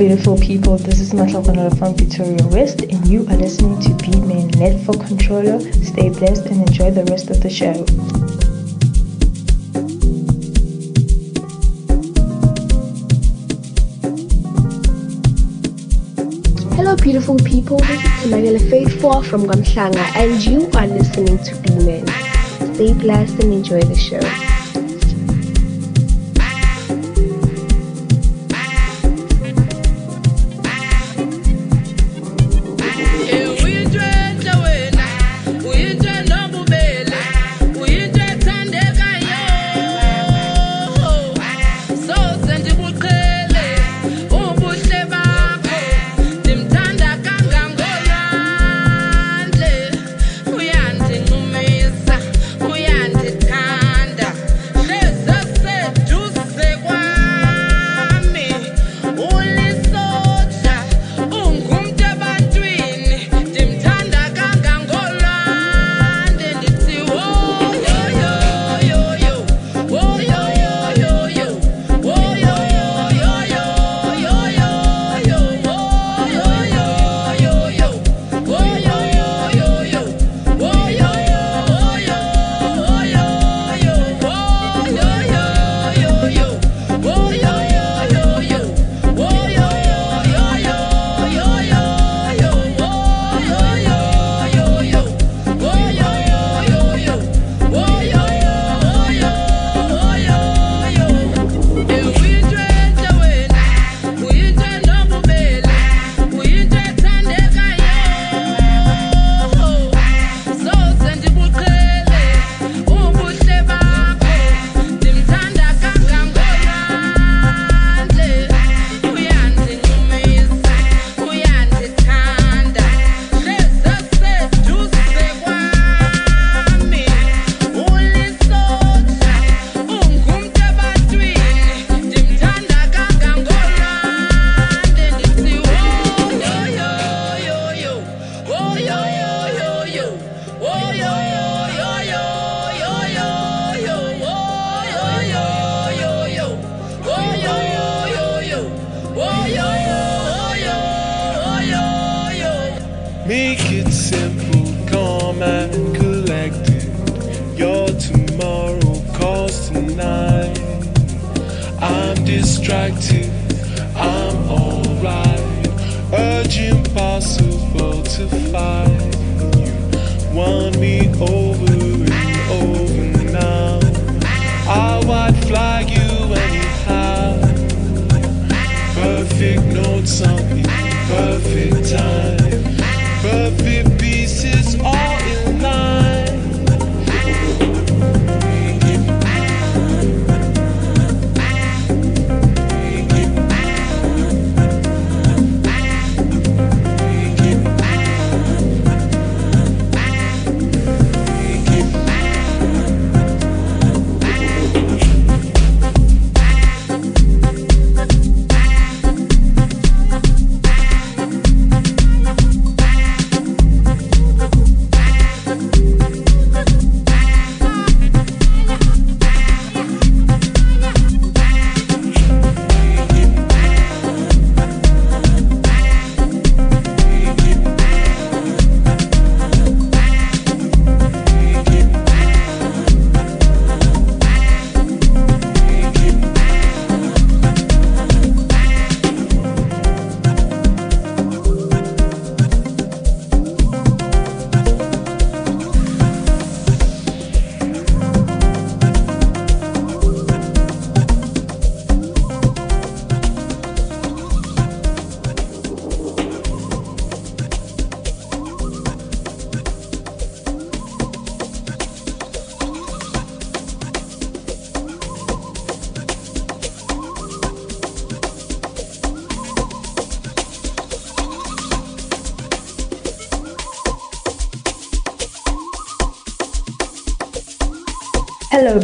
Beautiful people. This is Matlakwanala from Pretoria West, and you are listening to B-Man for Controller. Stay blessed and enjoy the rest of the show. Hello, beautiful people. This is Tamagala Faithful from Gamshanga, and you are listening to B-Man. Stay blessed and enjoy the show.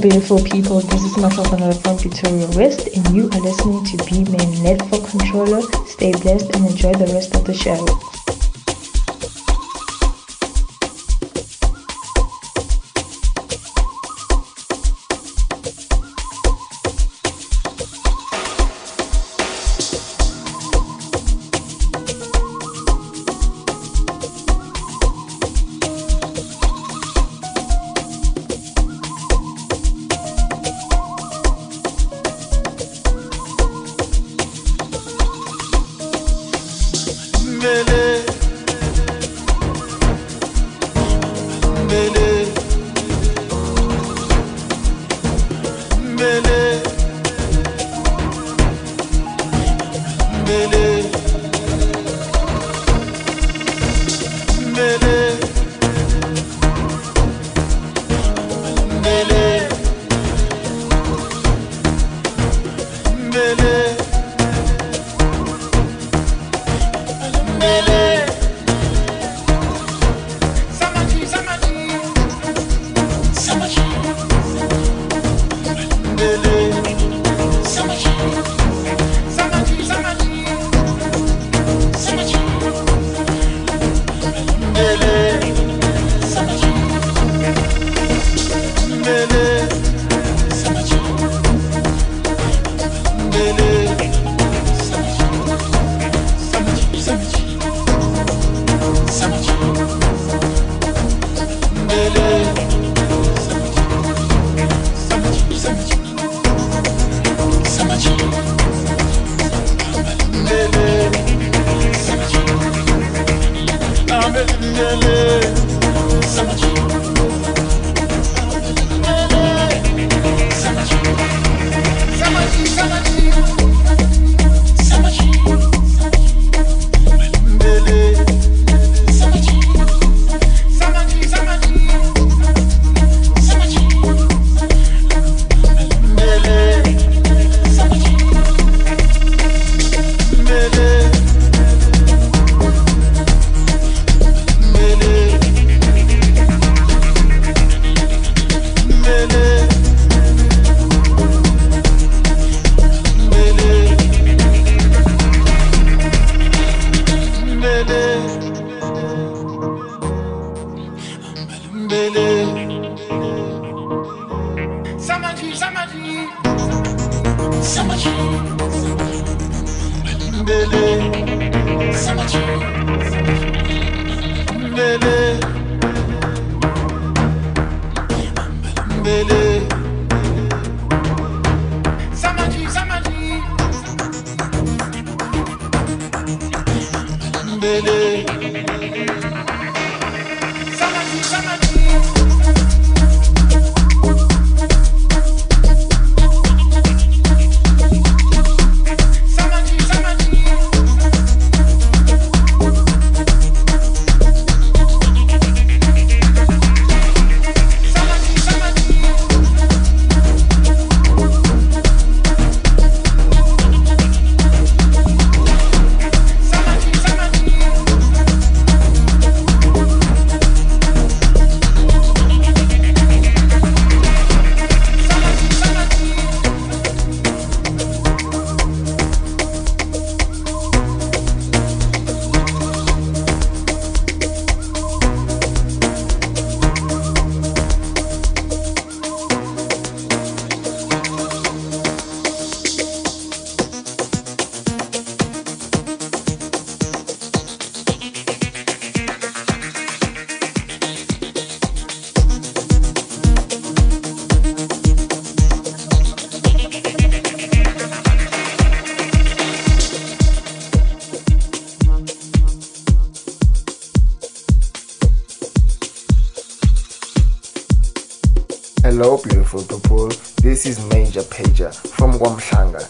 Beautiful people. This is myself another from Pretoria West, and you are listening to B Man Network Controller. Stay blessed and enjoy the rest of the show.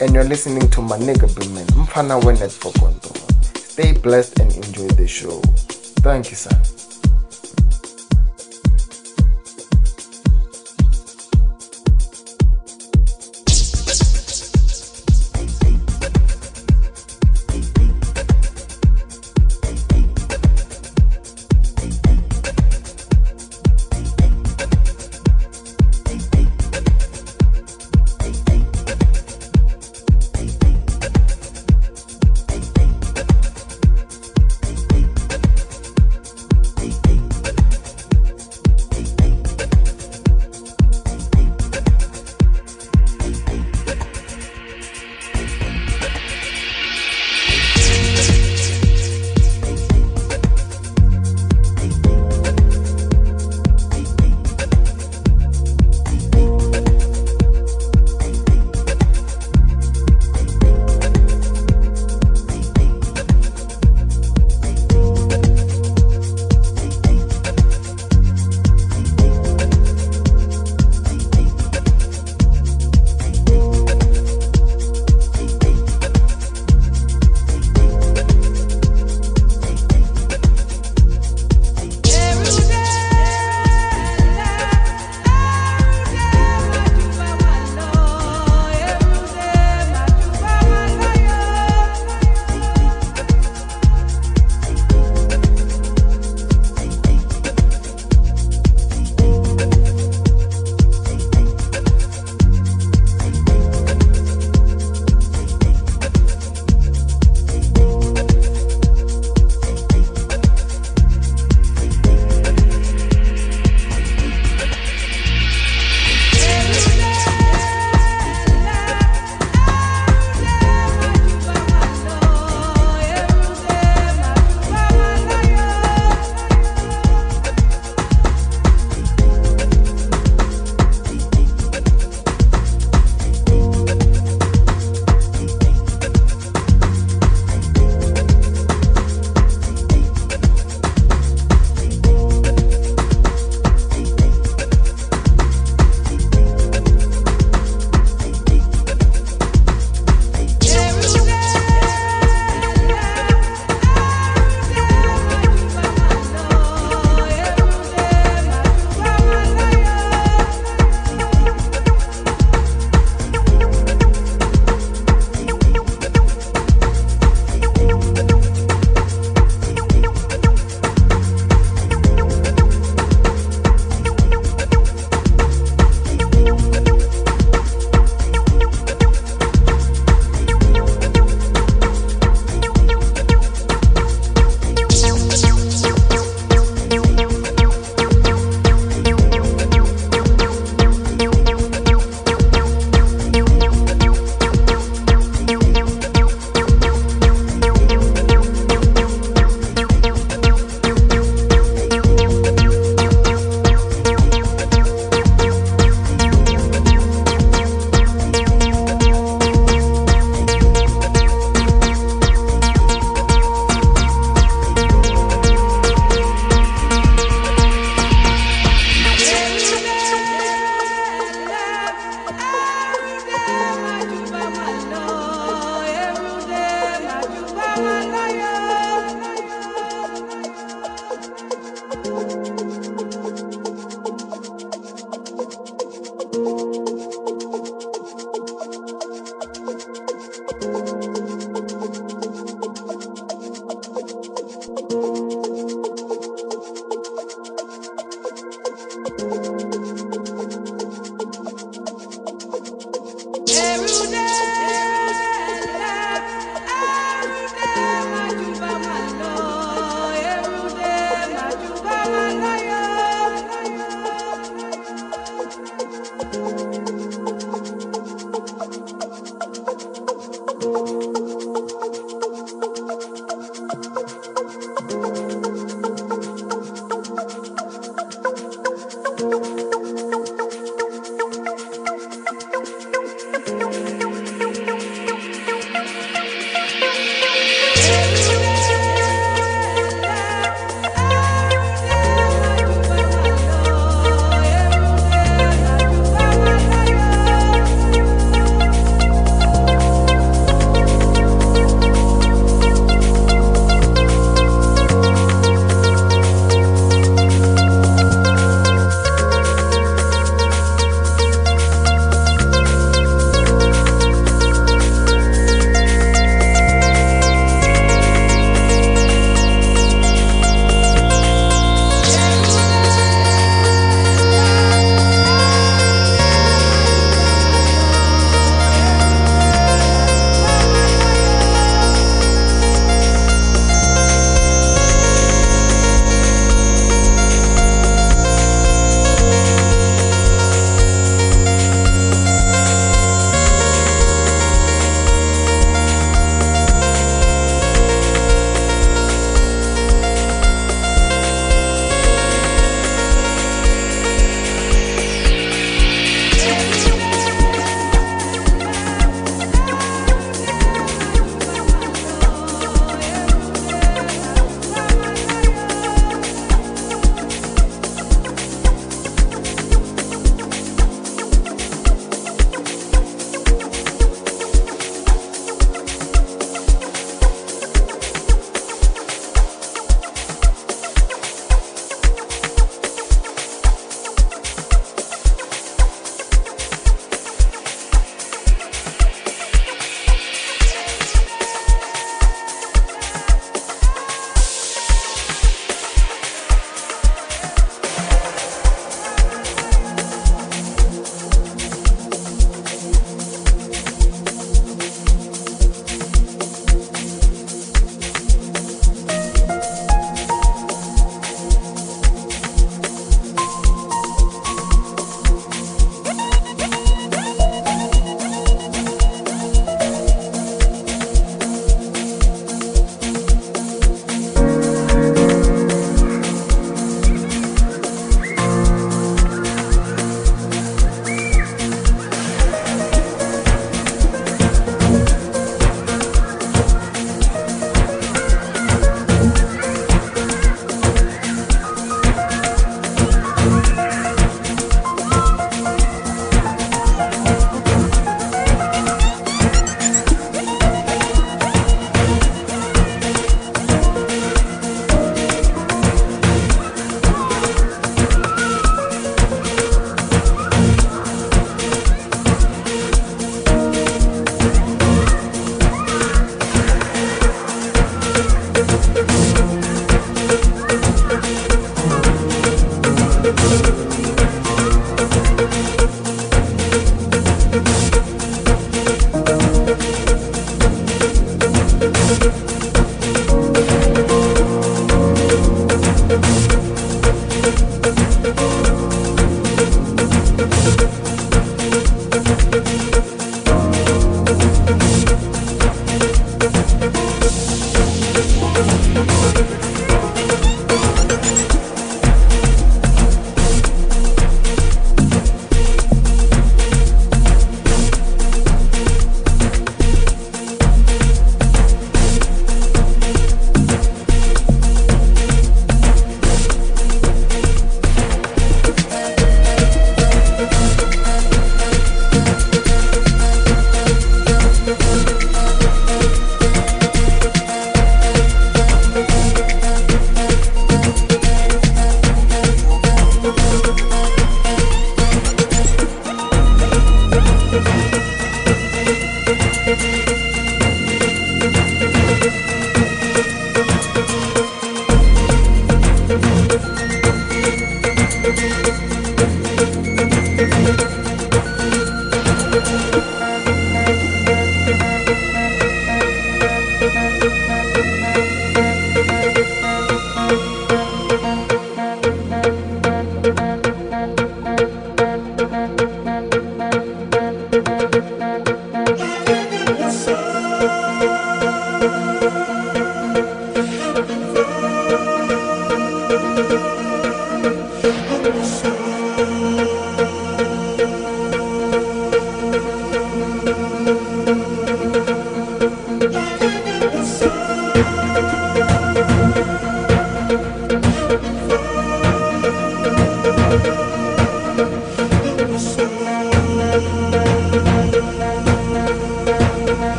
And you're listening to my nigga B-Man, Mfana Wenet for Konto. Stay blessed and enjoy the show. Thank you, son.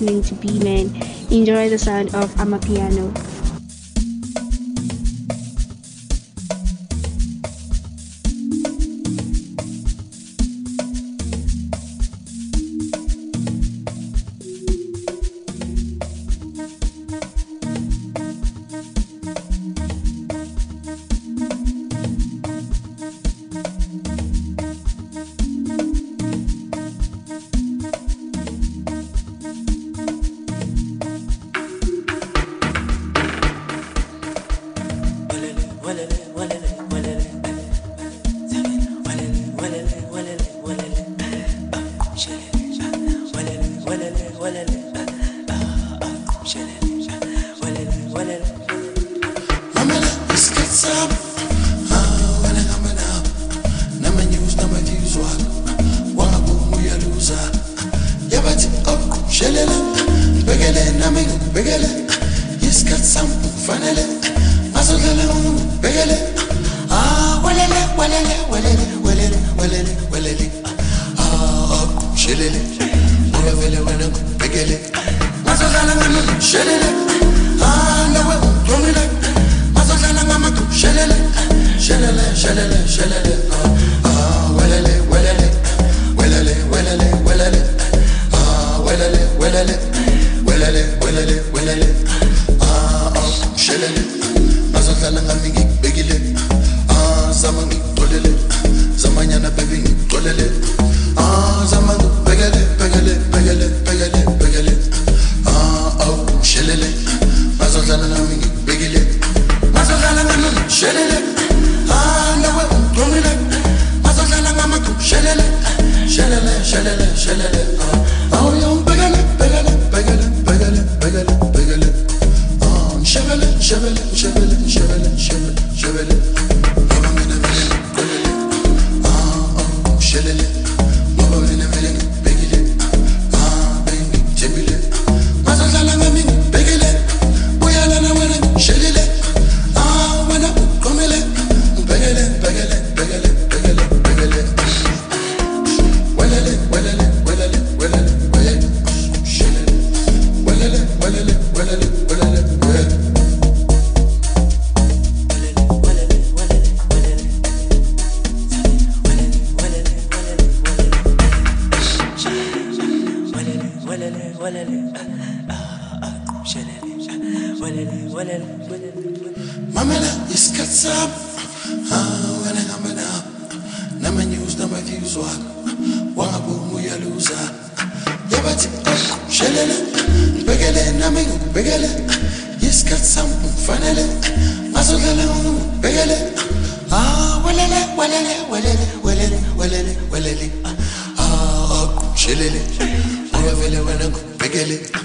Listening to B-Man. Enjoy the sound of Amapiano. Mamela is cuts up. Wale na mana. Na manyuz na maviews wak. Wangabu muyaluza. Yabati shelele. Begele na mingu begele. Yes cuts up fanele. Masogele unu begele. Ah walele walele walele walele walele walele. Ah, ah shelele. Uyavele wena begele. Ah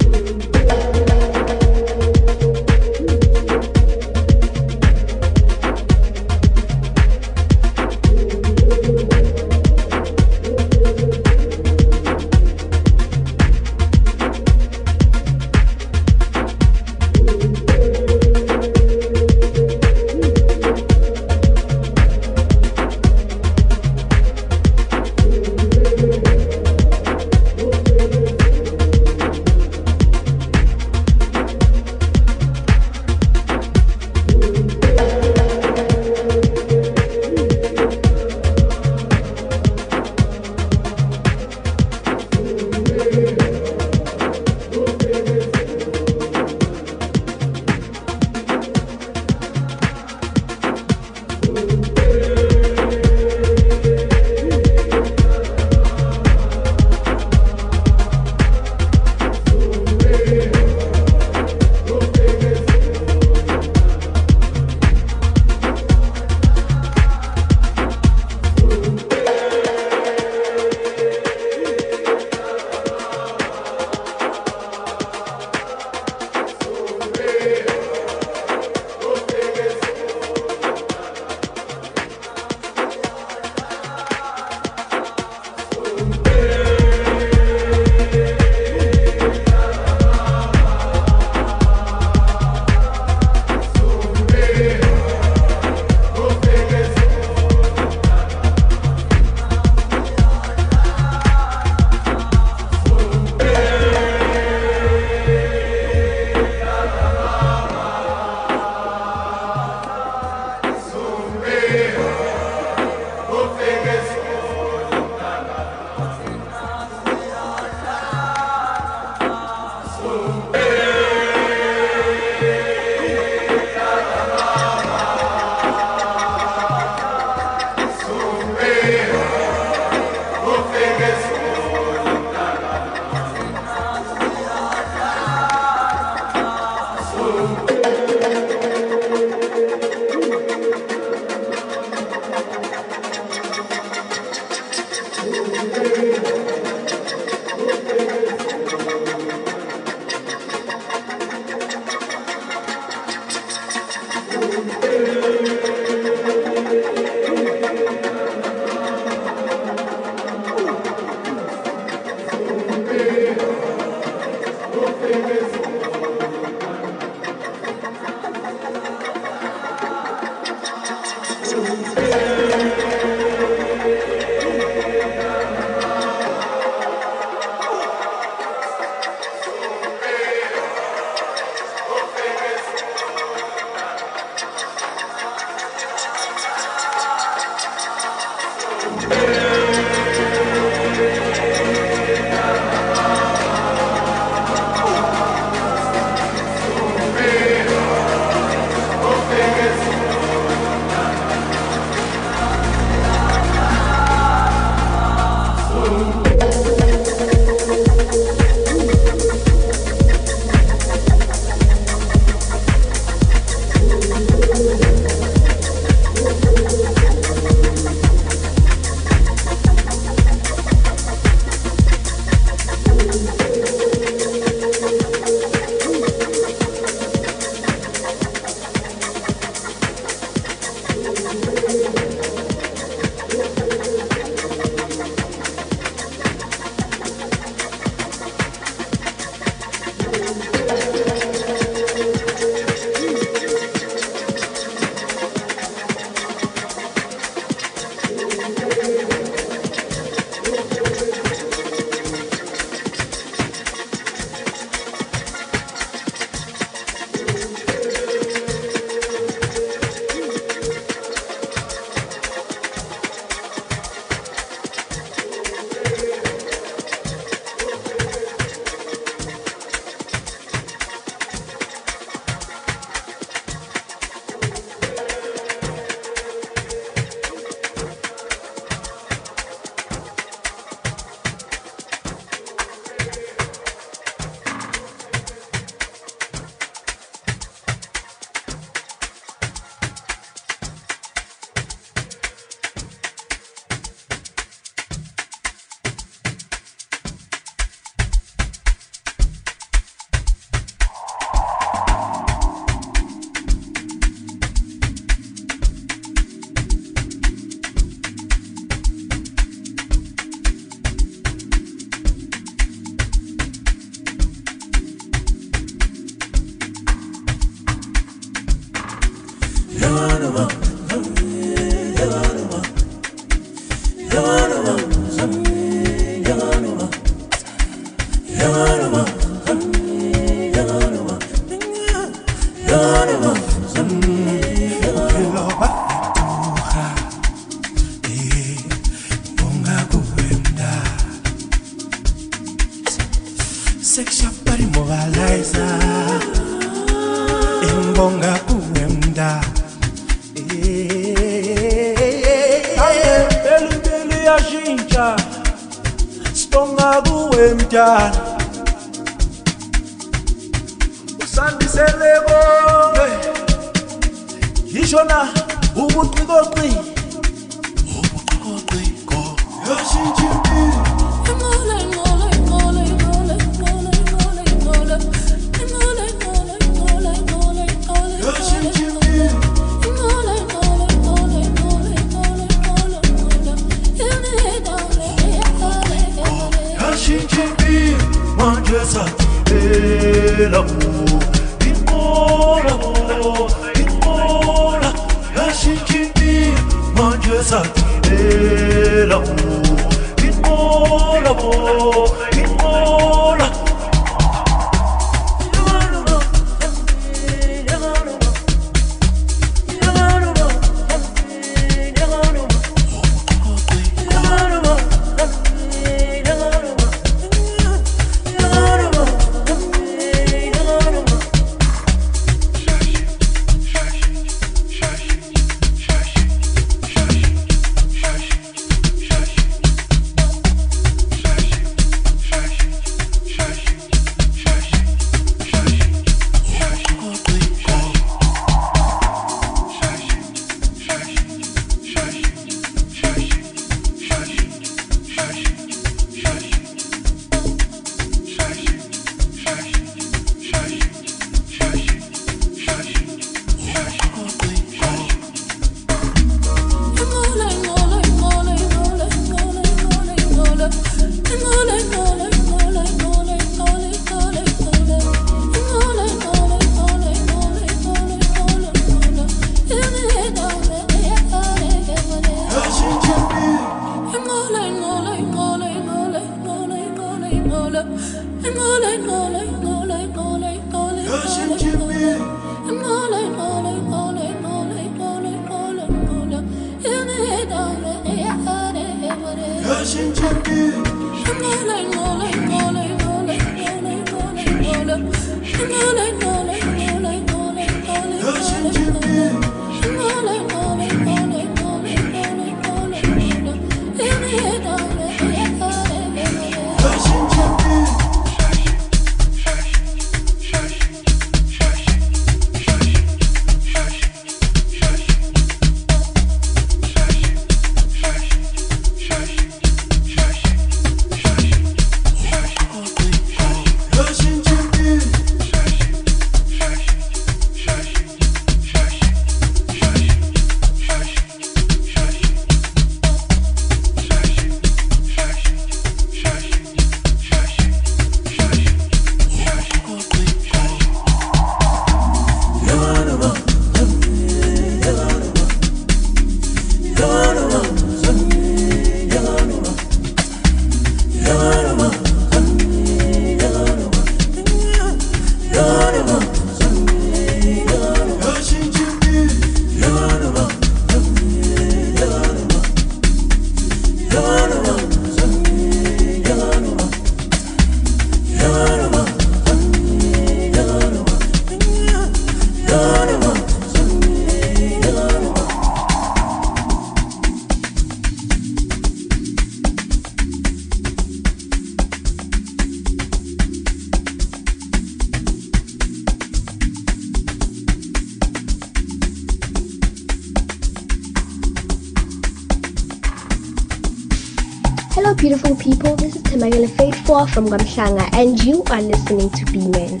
from Gamshanga, and you are listening to B-Man.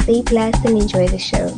Stay blessed and enjoy the show.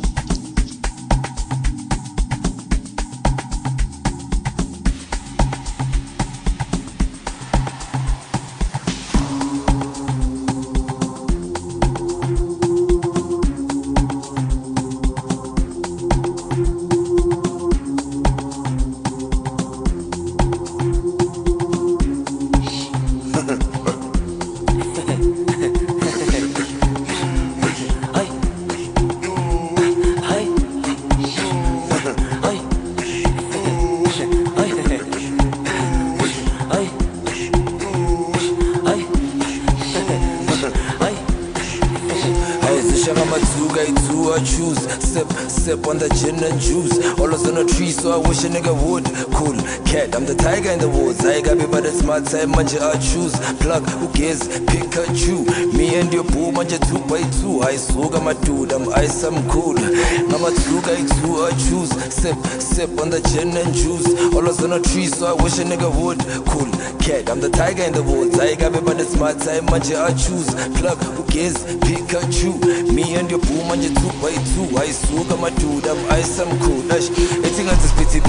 Manje I choose plug Who ugezi Pikachu me and your boo manje 2 by 2 ayisuka maduda am ice, I'm cool. Ngamathuka i2 I choose. Sip sip on the gin and juice. All always on a tree so I wish a nigga would. Cool. Cat I'm the tiger in the woods. I got it's my time I choose. Plug Who ugezi Pikachu me and your boo manje 2 by 2 ayisuka maduda am I'm ice I'm cool. Ash ethi ngathi siphithi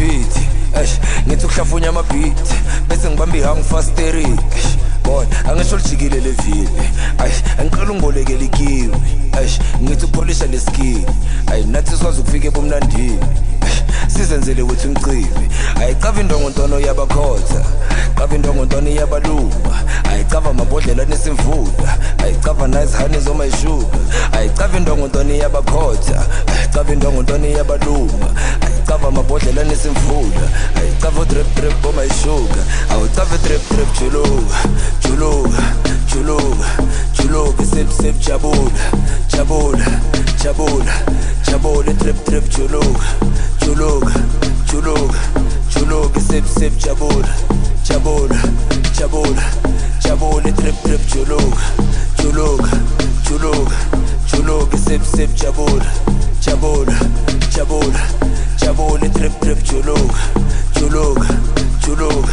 eish ngithi ukuhlafunya amabhithi bese ngibamba ihang fasterik bona angisho lijikile levili ayi angiqala ungibolekela ikiwi. Eish ngithi ukupholisha leskini ayi nathi sikwazi ukufika ebumnandini. Sizenzele wethu umcibi ayicava indongontono yabakhotha. Cava indongontono iyabaluma ayicava amabhodlela nesimvula ayicava nazihani zomayishuka ayicava indongontono iyabakhotha ayicava indongontono iyabaluma ayicava amabhodlela nesimvula ayicava udrip drip omayishuka awucava drip drip juluka juluka juluka juluka. Sip sip jabula jabula jabula jabula. Drip drip juluka juluka juluka juluka sip sip jabula jabula jabula jabula trip trip juluka juluka juluka juluka sip sip jabula jabula jabula jabula trip trip juluka juluka juluka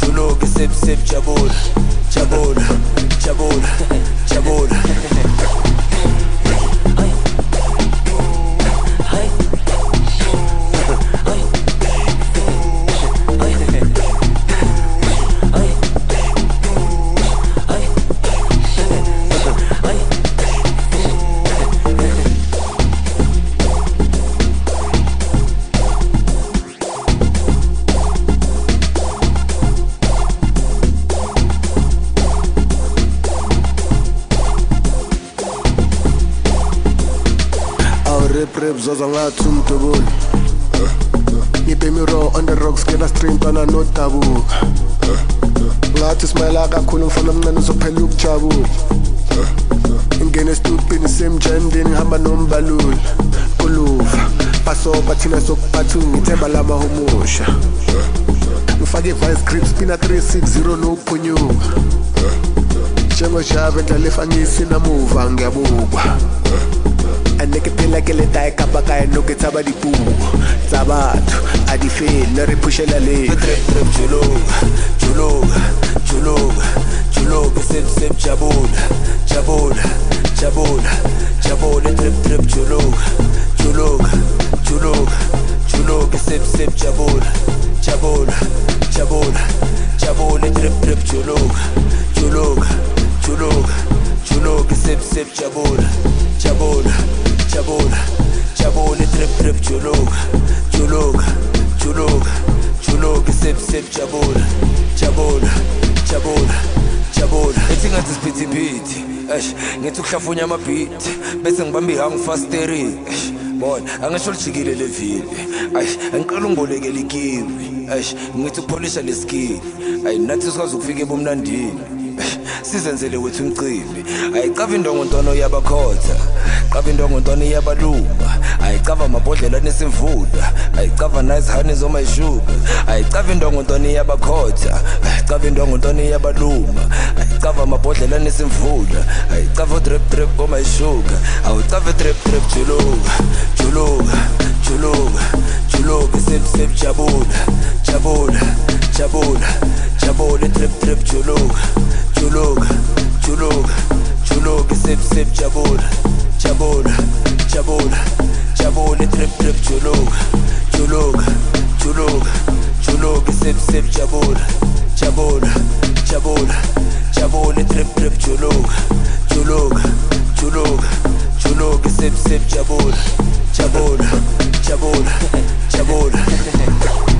juluka sip sip jabula jabula jabula jabula ngathi umdubuli. Ngiphe miro on the rocks kela stream twana nodabuka ngathi simayela kakhulu mfana omncane uzophela ukujabula ingene estupini semjandeni ngihamba nombalula kuluva basoba thina sokubathu ngithemba lamahumusha ngifake i-vice grip spina 360 nophunyuka njengojava endlala efangisi namuva ngiyabukwa aneke phela ke le tae kapa kae no ke tshaba dipuo tsa batho. A di fele re phušela le jabula juluka juluka juluka juluka sip sip jabula jabula jabula jabula ethi ngathi siphithiphithi eish ngithi ukuhlafunya amabhithi bese ngibamba ihangu fasteri eish bona angisho lijikile levili ayi angiqala ungibolekela ikiwi eish ngithi ukupholisha leskili ayi nathi sikwazi ukufika ebumnandini sizenzele wethu umcimbi ayicava indongontwana yabakhotha. Qava indongontwana yabaluma ayicava amabhodlela nesimvula ayicava nice honey zomayishuga ayicava indongontwana yabakhotha? Ayicava indongontwana yabaluma? Ayicava amabhodlela nesimvula ayicava drip drip omayishuga awucave drip drip juluka juluka juluka juluka. Sip sip jabula jabula jabula jabula. Drip drip juluka juluka juluka juluka. Sip sip jabula jabula jabula jabula drip drip juluka juluka juluka juluka sip sip jabula jabula jabula jabula drip drip juluka juluka juluka juluka sip sip jabula jabula jabula jabula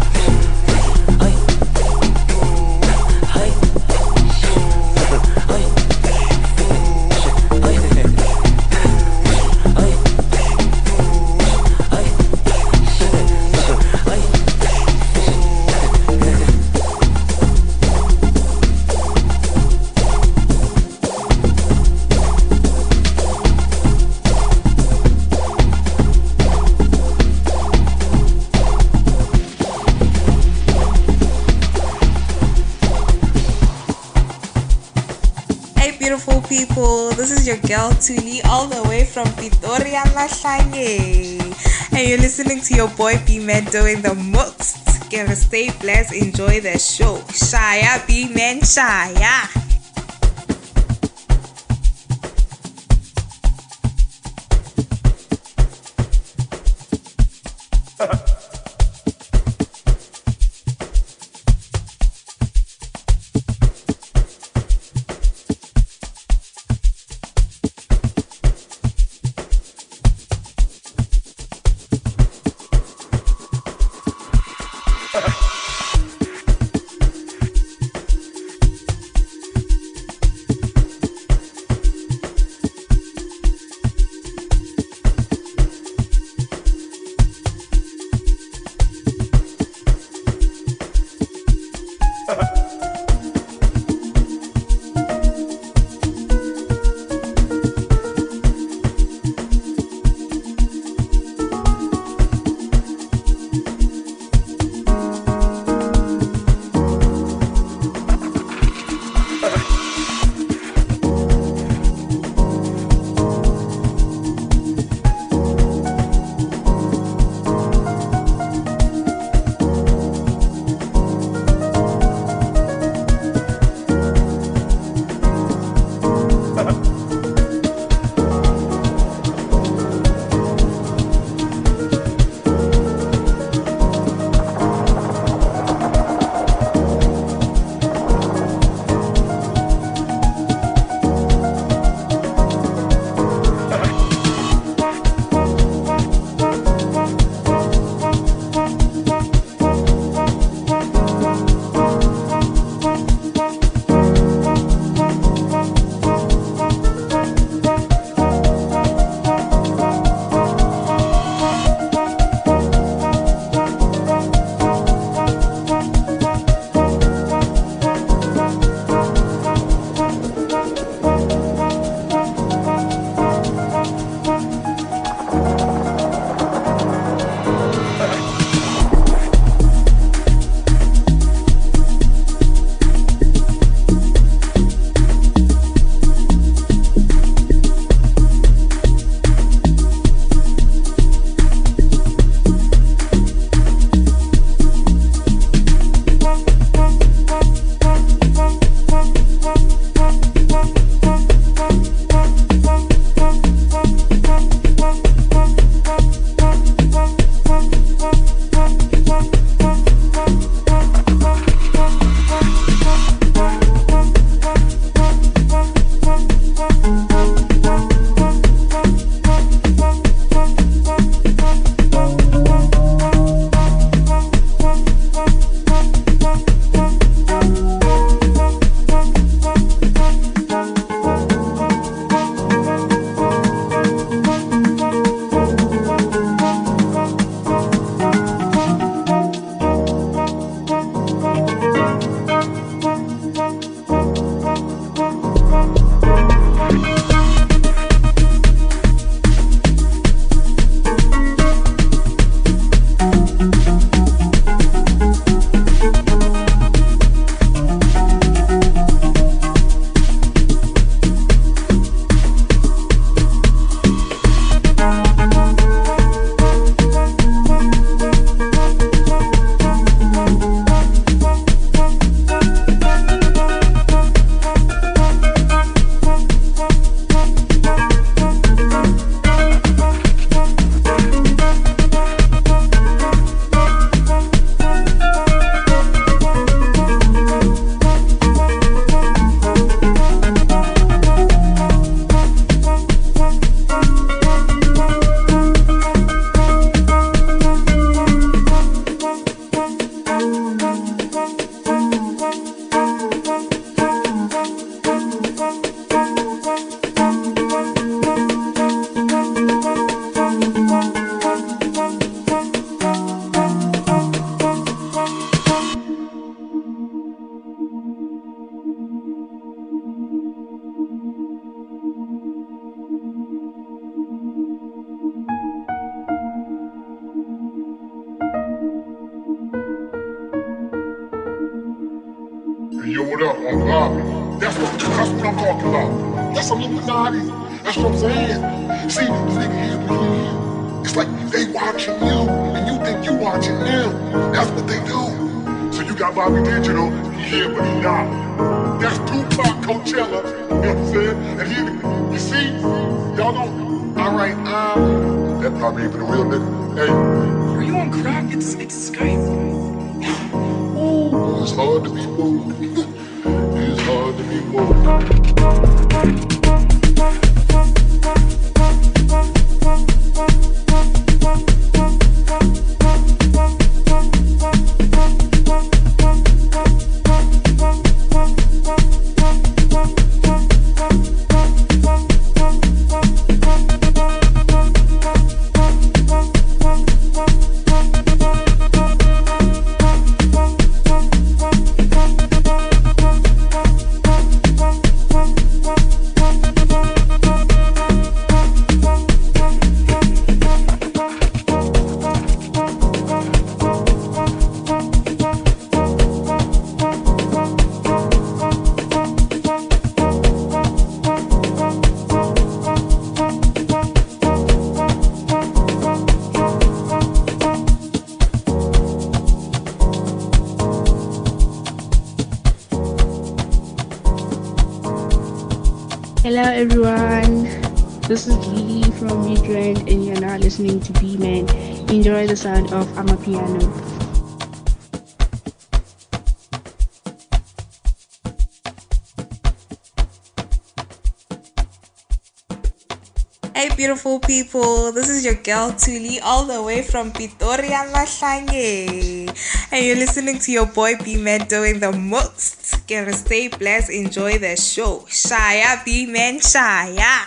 girl Tuli, all the way from Pretoria, Mahlange. And you're listening to your boy B-Man doing the most. Gonna stay blessed, enjoy the show. Shaya B-Man Shaya. It's great. It's hard to be woke. People. This is your girl Tuli, all the way from Pretoria, Mahlange. And you're listening to your boy B-Man doing the most. Gonna stay blessed, enjoy the show. Shaya B-Man Shaya.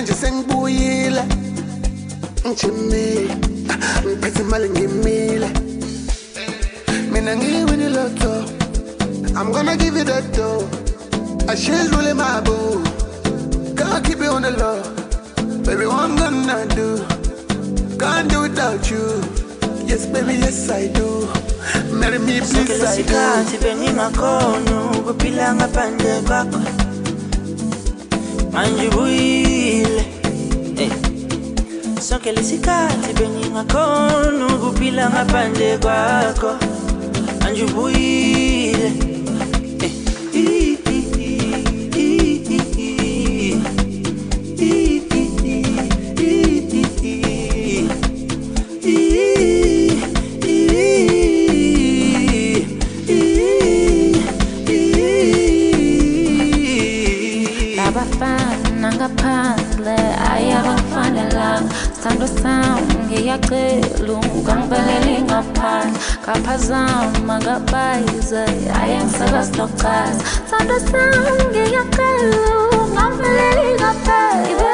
Manje sengibuyile ngijimile ngiphethe imali ngimile mina ngiwini loto I'm gonna give you that dough I should really my boo Gotta keep it on the low Baby, what I'm gonna do Can't do without you Yes, baby, yes, I do. Marry me, please, I do. bengingakhona ukuphila ngaphandle kwakho manje ubuyile Eh. Sonke lesikhathi bengingakhona ukuphila ngaphandle kwakho manje ubuyile ngiyacela ungangivelele ngaphandle ngaphazama ngabayize hhayi angisakazi lokuchaza sando sam ngiyacela ungangivelele ngaphandle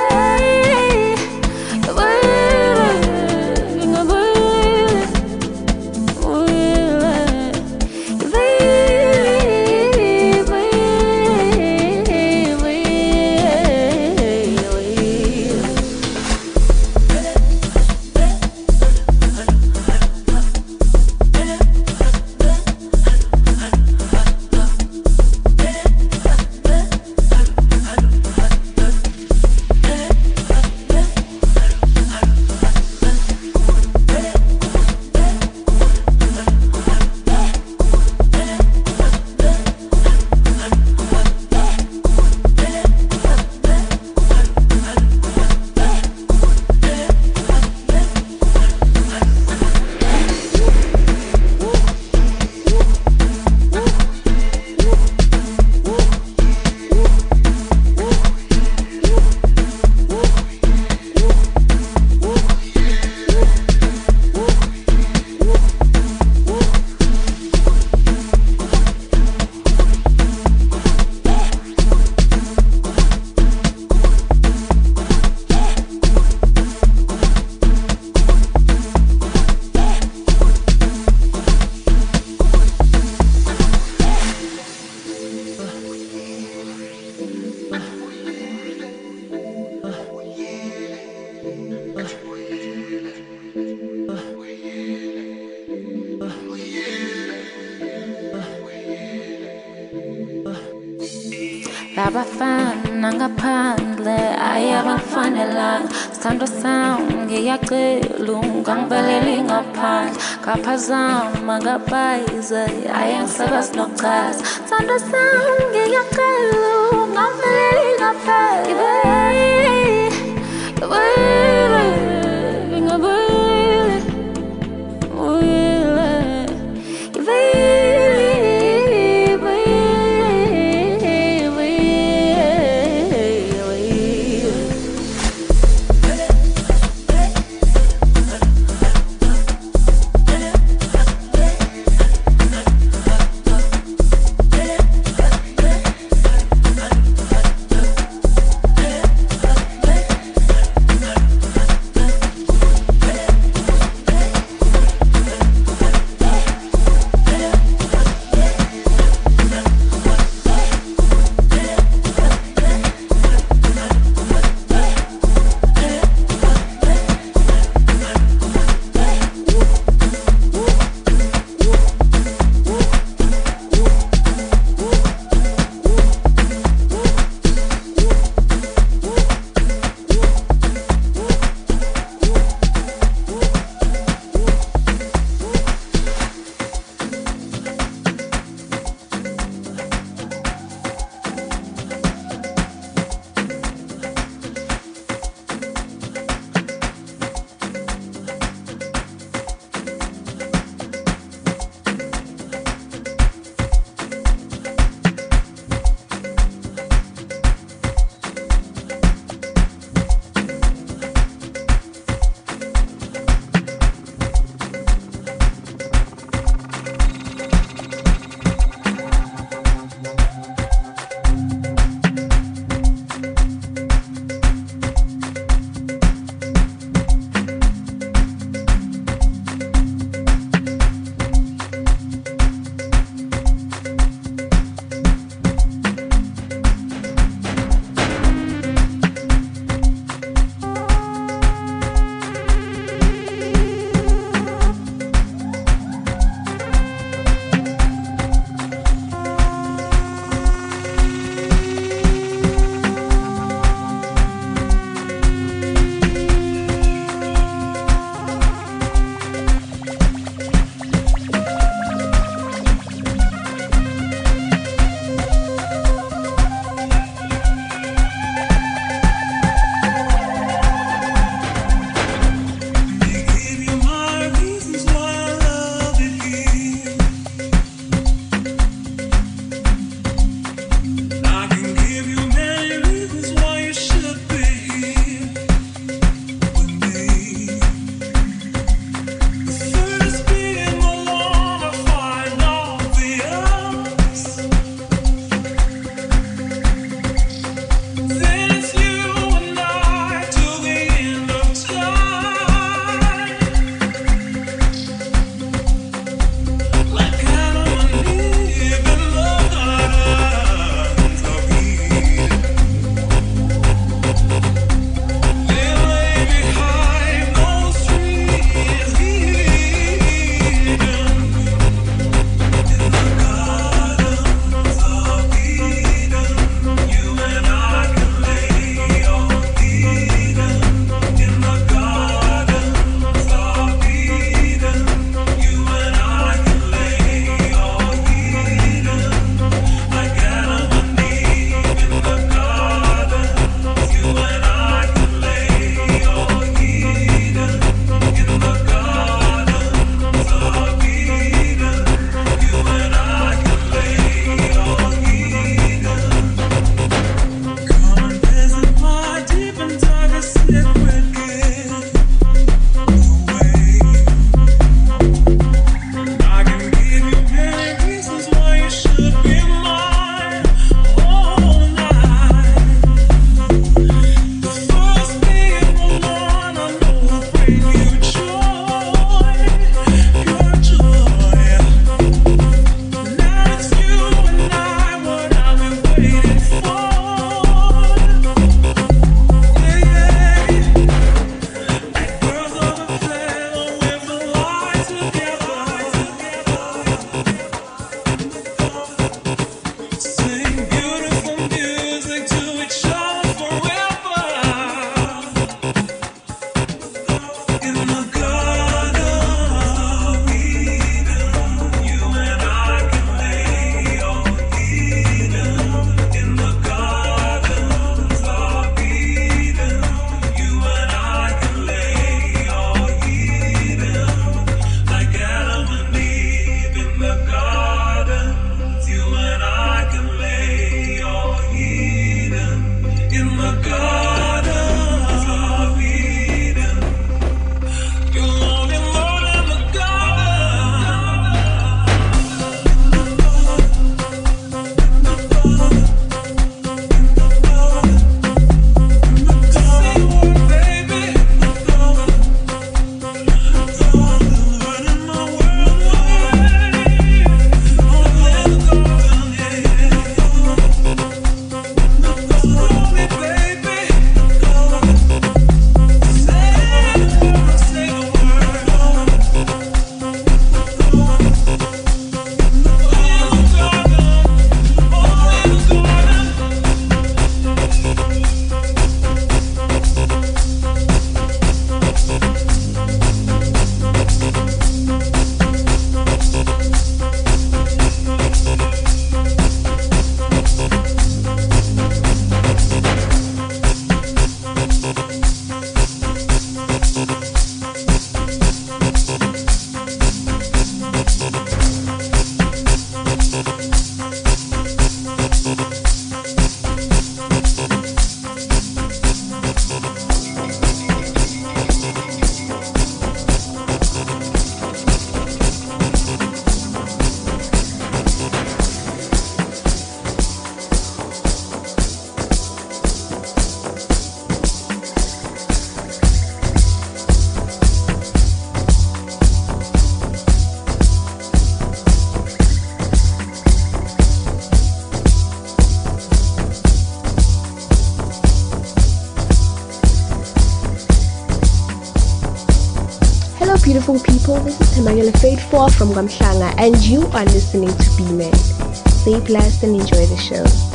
Emmanuel Four from Gamshanga, and you are listening to B-Man. Stay blessed and enjoy the show.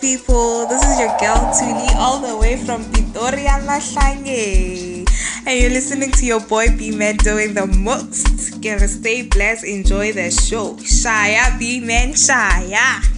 People. This is your girl Tuli, all the way from Pretoria, Mahlange. And you're listening to your boy B-Man doing the most. Gonna stay blessed, enjoy the show. Shaya B-Man Shaya.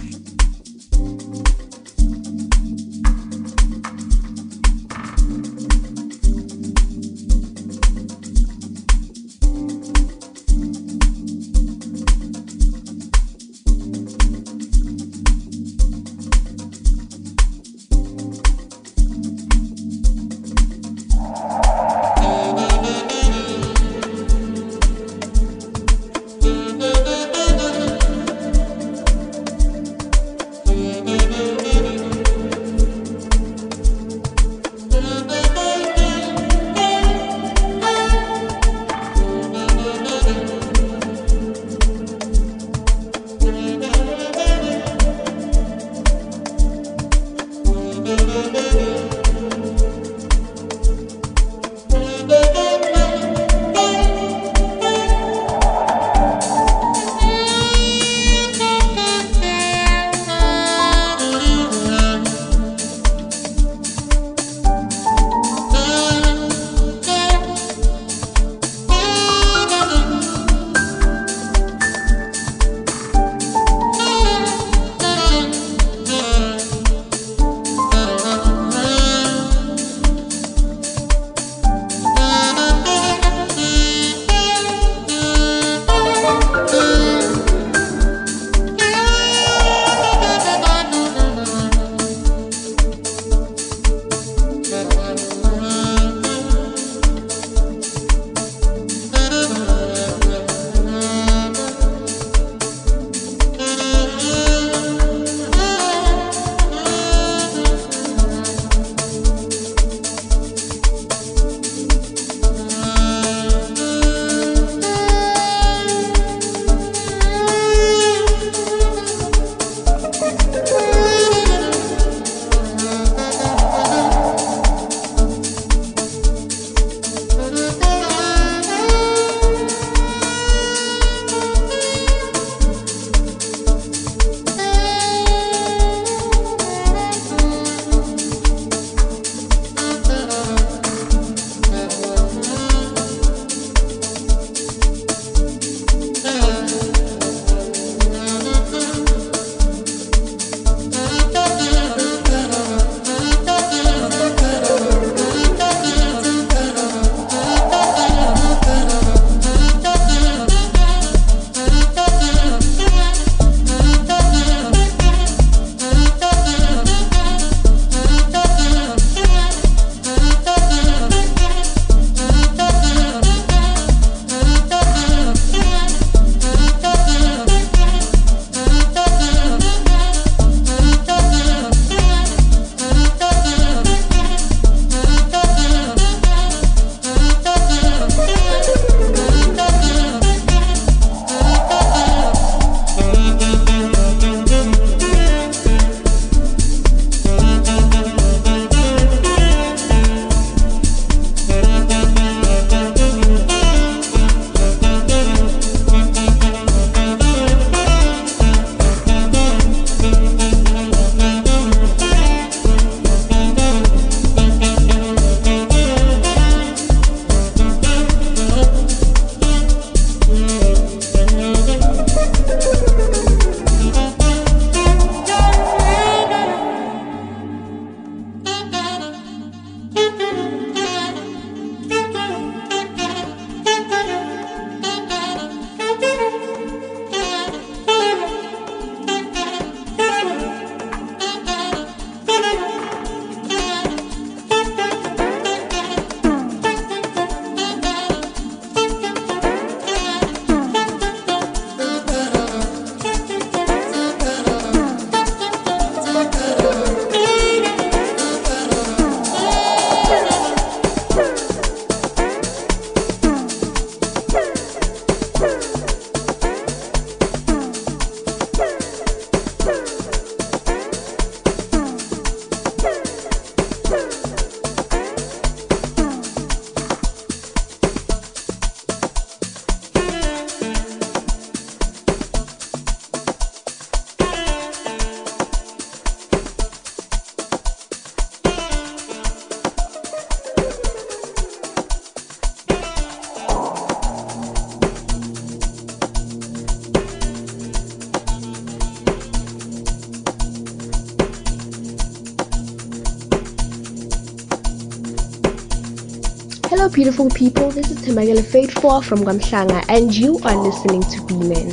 Beautiful people. This is Temagele Faithful from Gamshanga, and you are listening to B Men.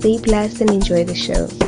Stay blessed and enjoy the show.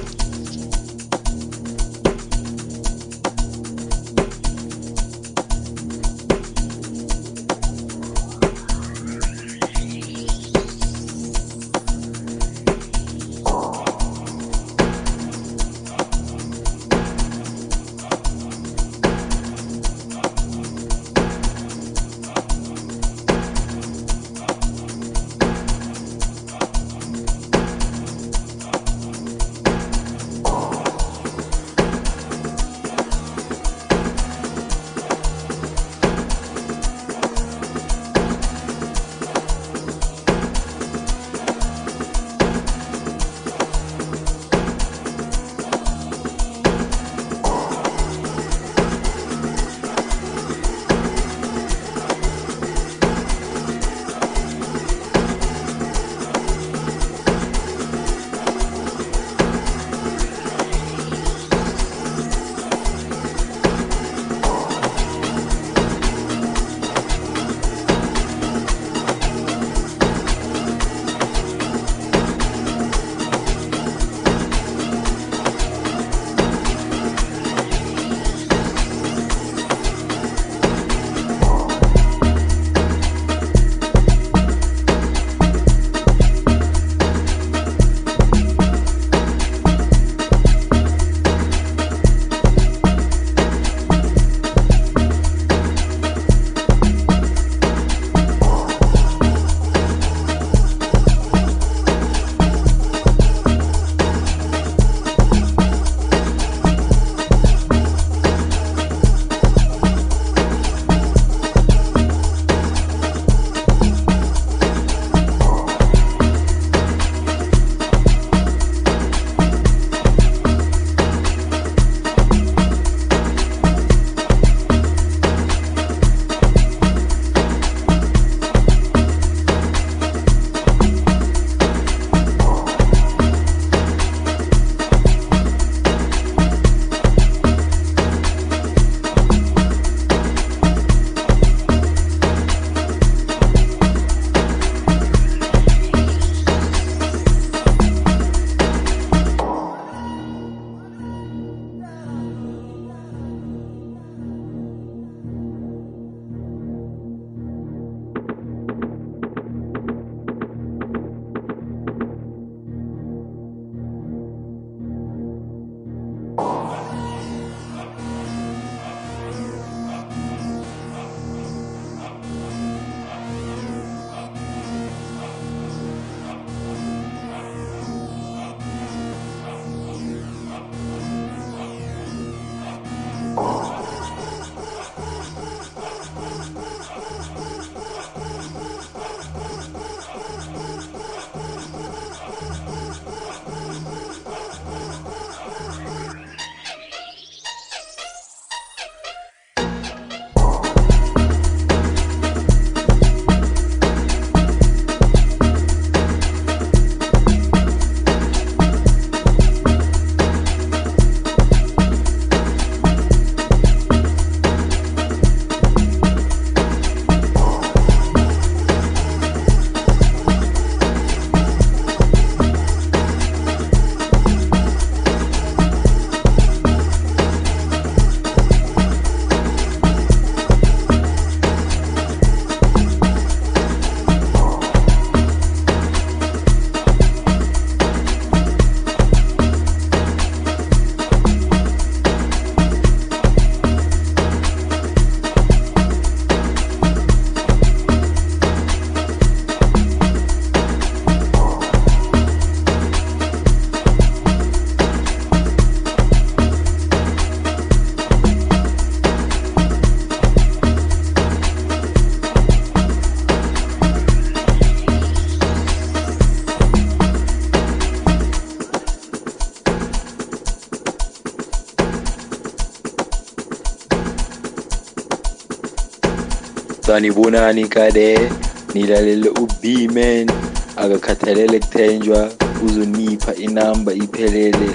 Akakhathalele kuthenjwa uzonipha inamba iphelele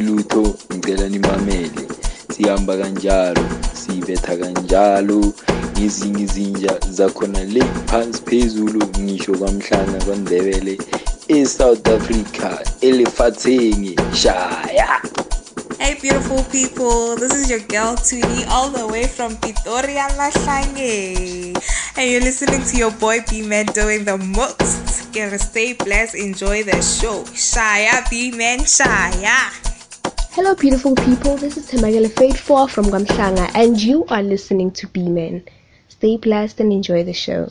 lutho ngicela nimamele sihamba kanjalo sibetha kanjalo ngezinye izinja zakhona le phansi phezulu ngisho kwamhlanga kwandebele e-south africa shaya Hey, beautiful people. This is your girl Tuli, all the way from Pretoria, Mahlange. And you're listening to your boy B-Man doing the most. Gonna stay blessed, enjoy the show. Shaya B-Man, Shaya. Hello, beautiful people. This is Temagele Faithful from Gamshanga, and you are listening to B-Man. Stay blessed and enjoy the show.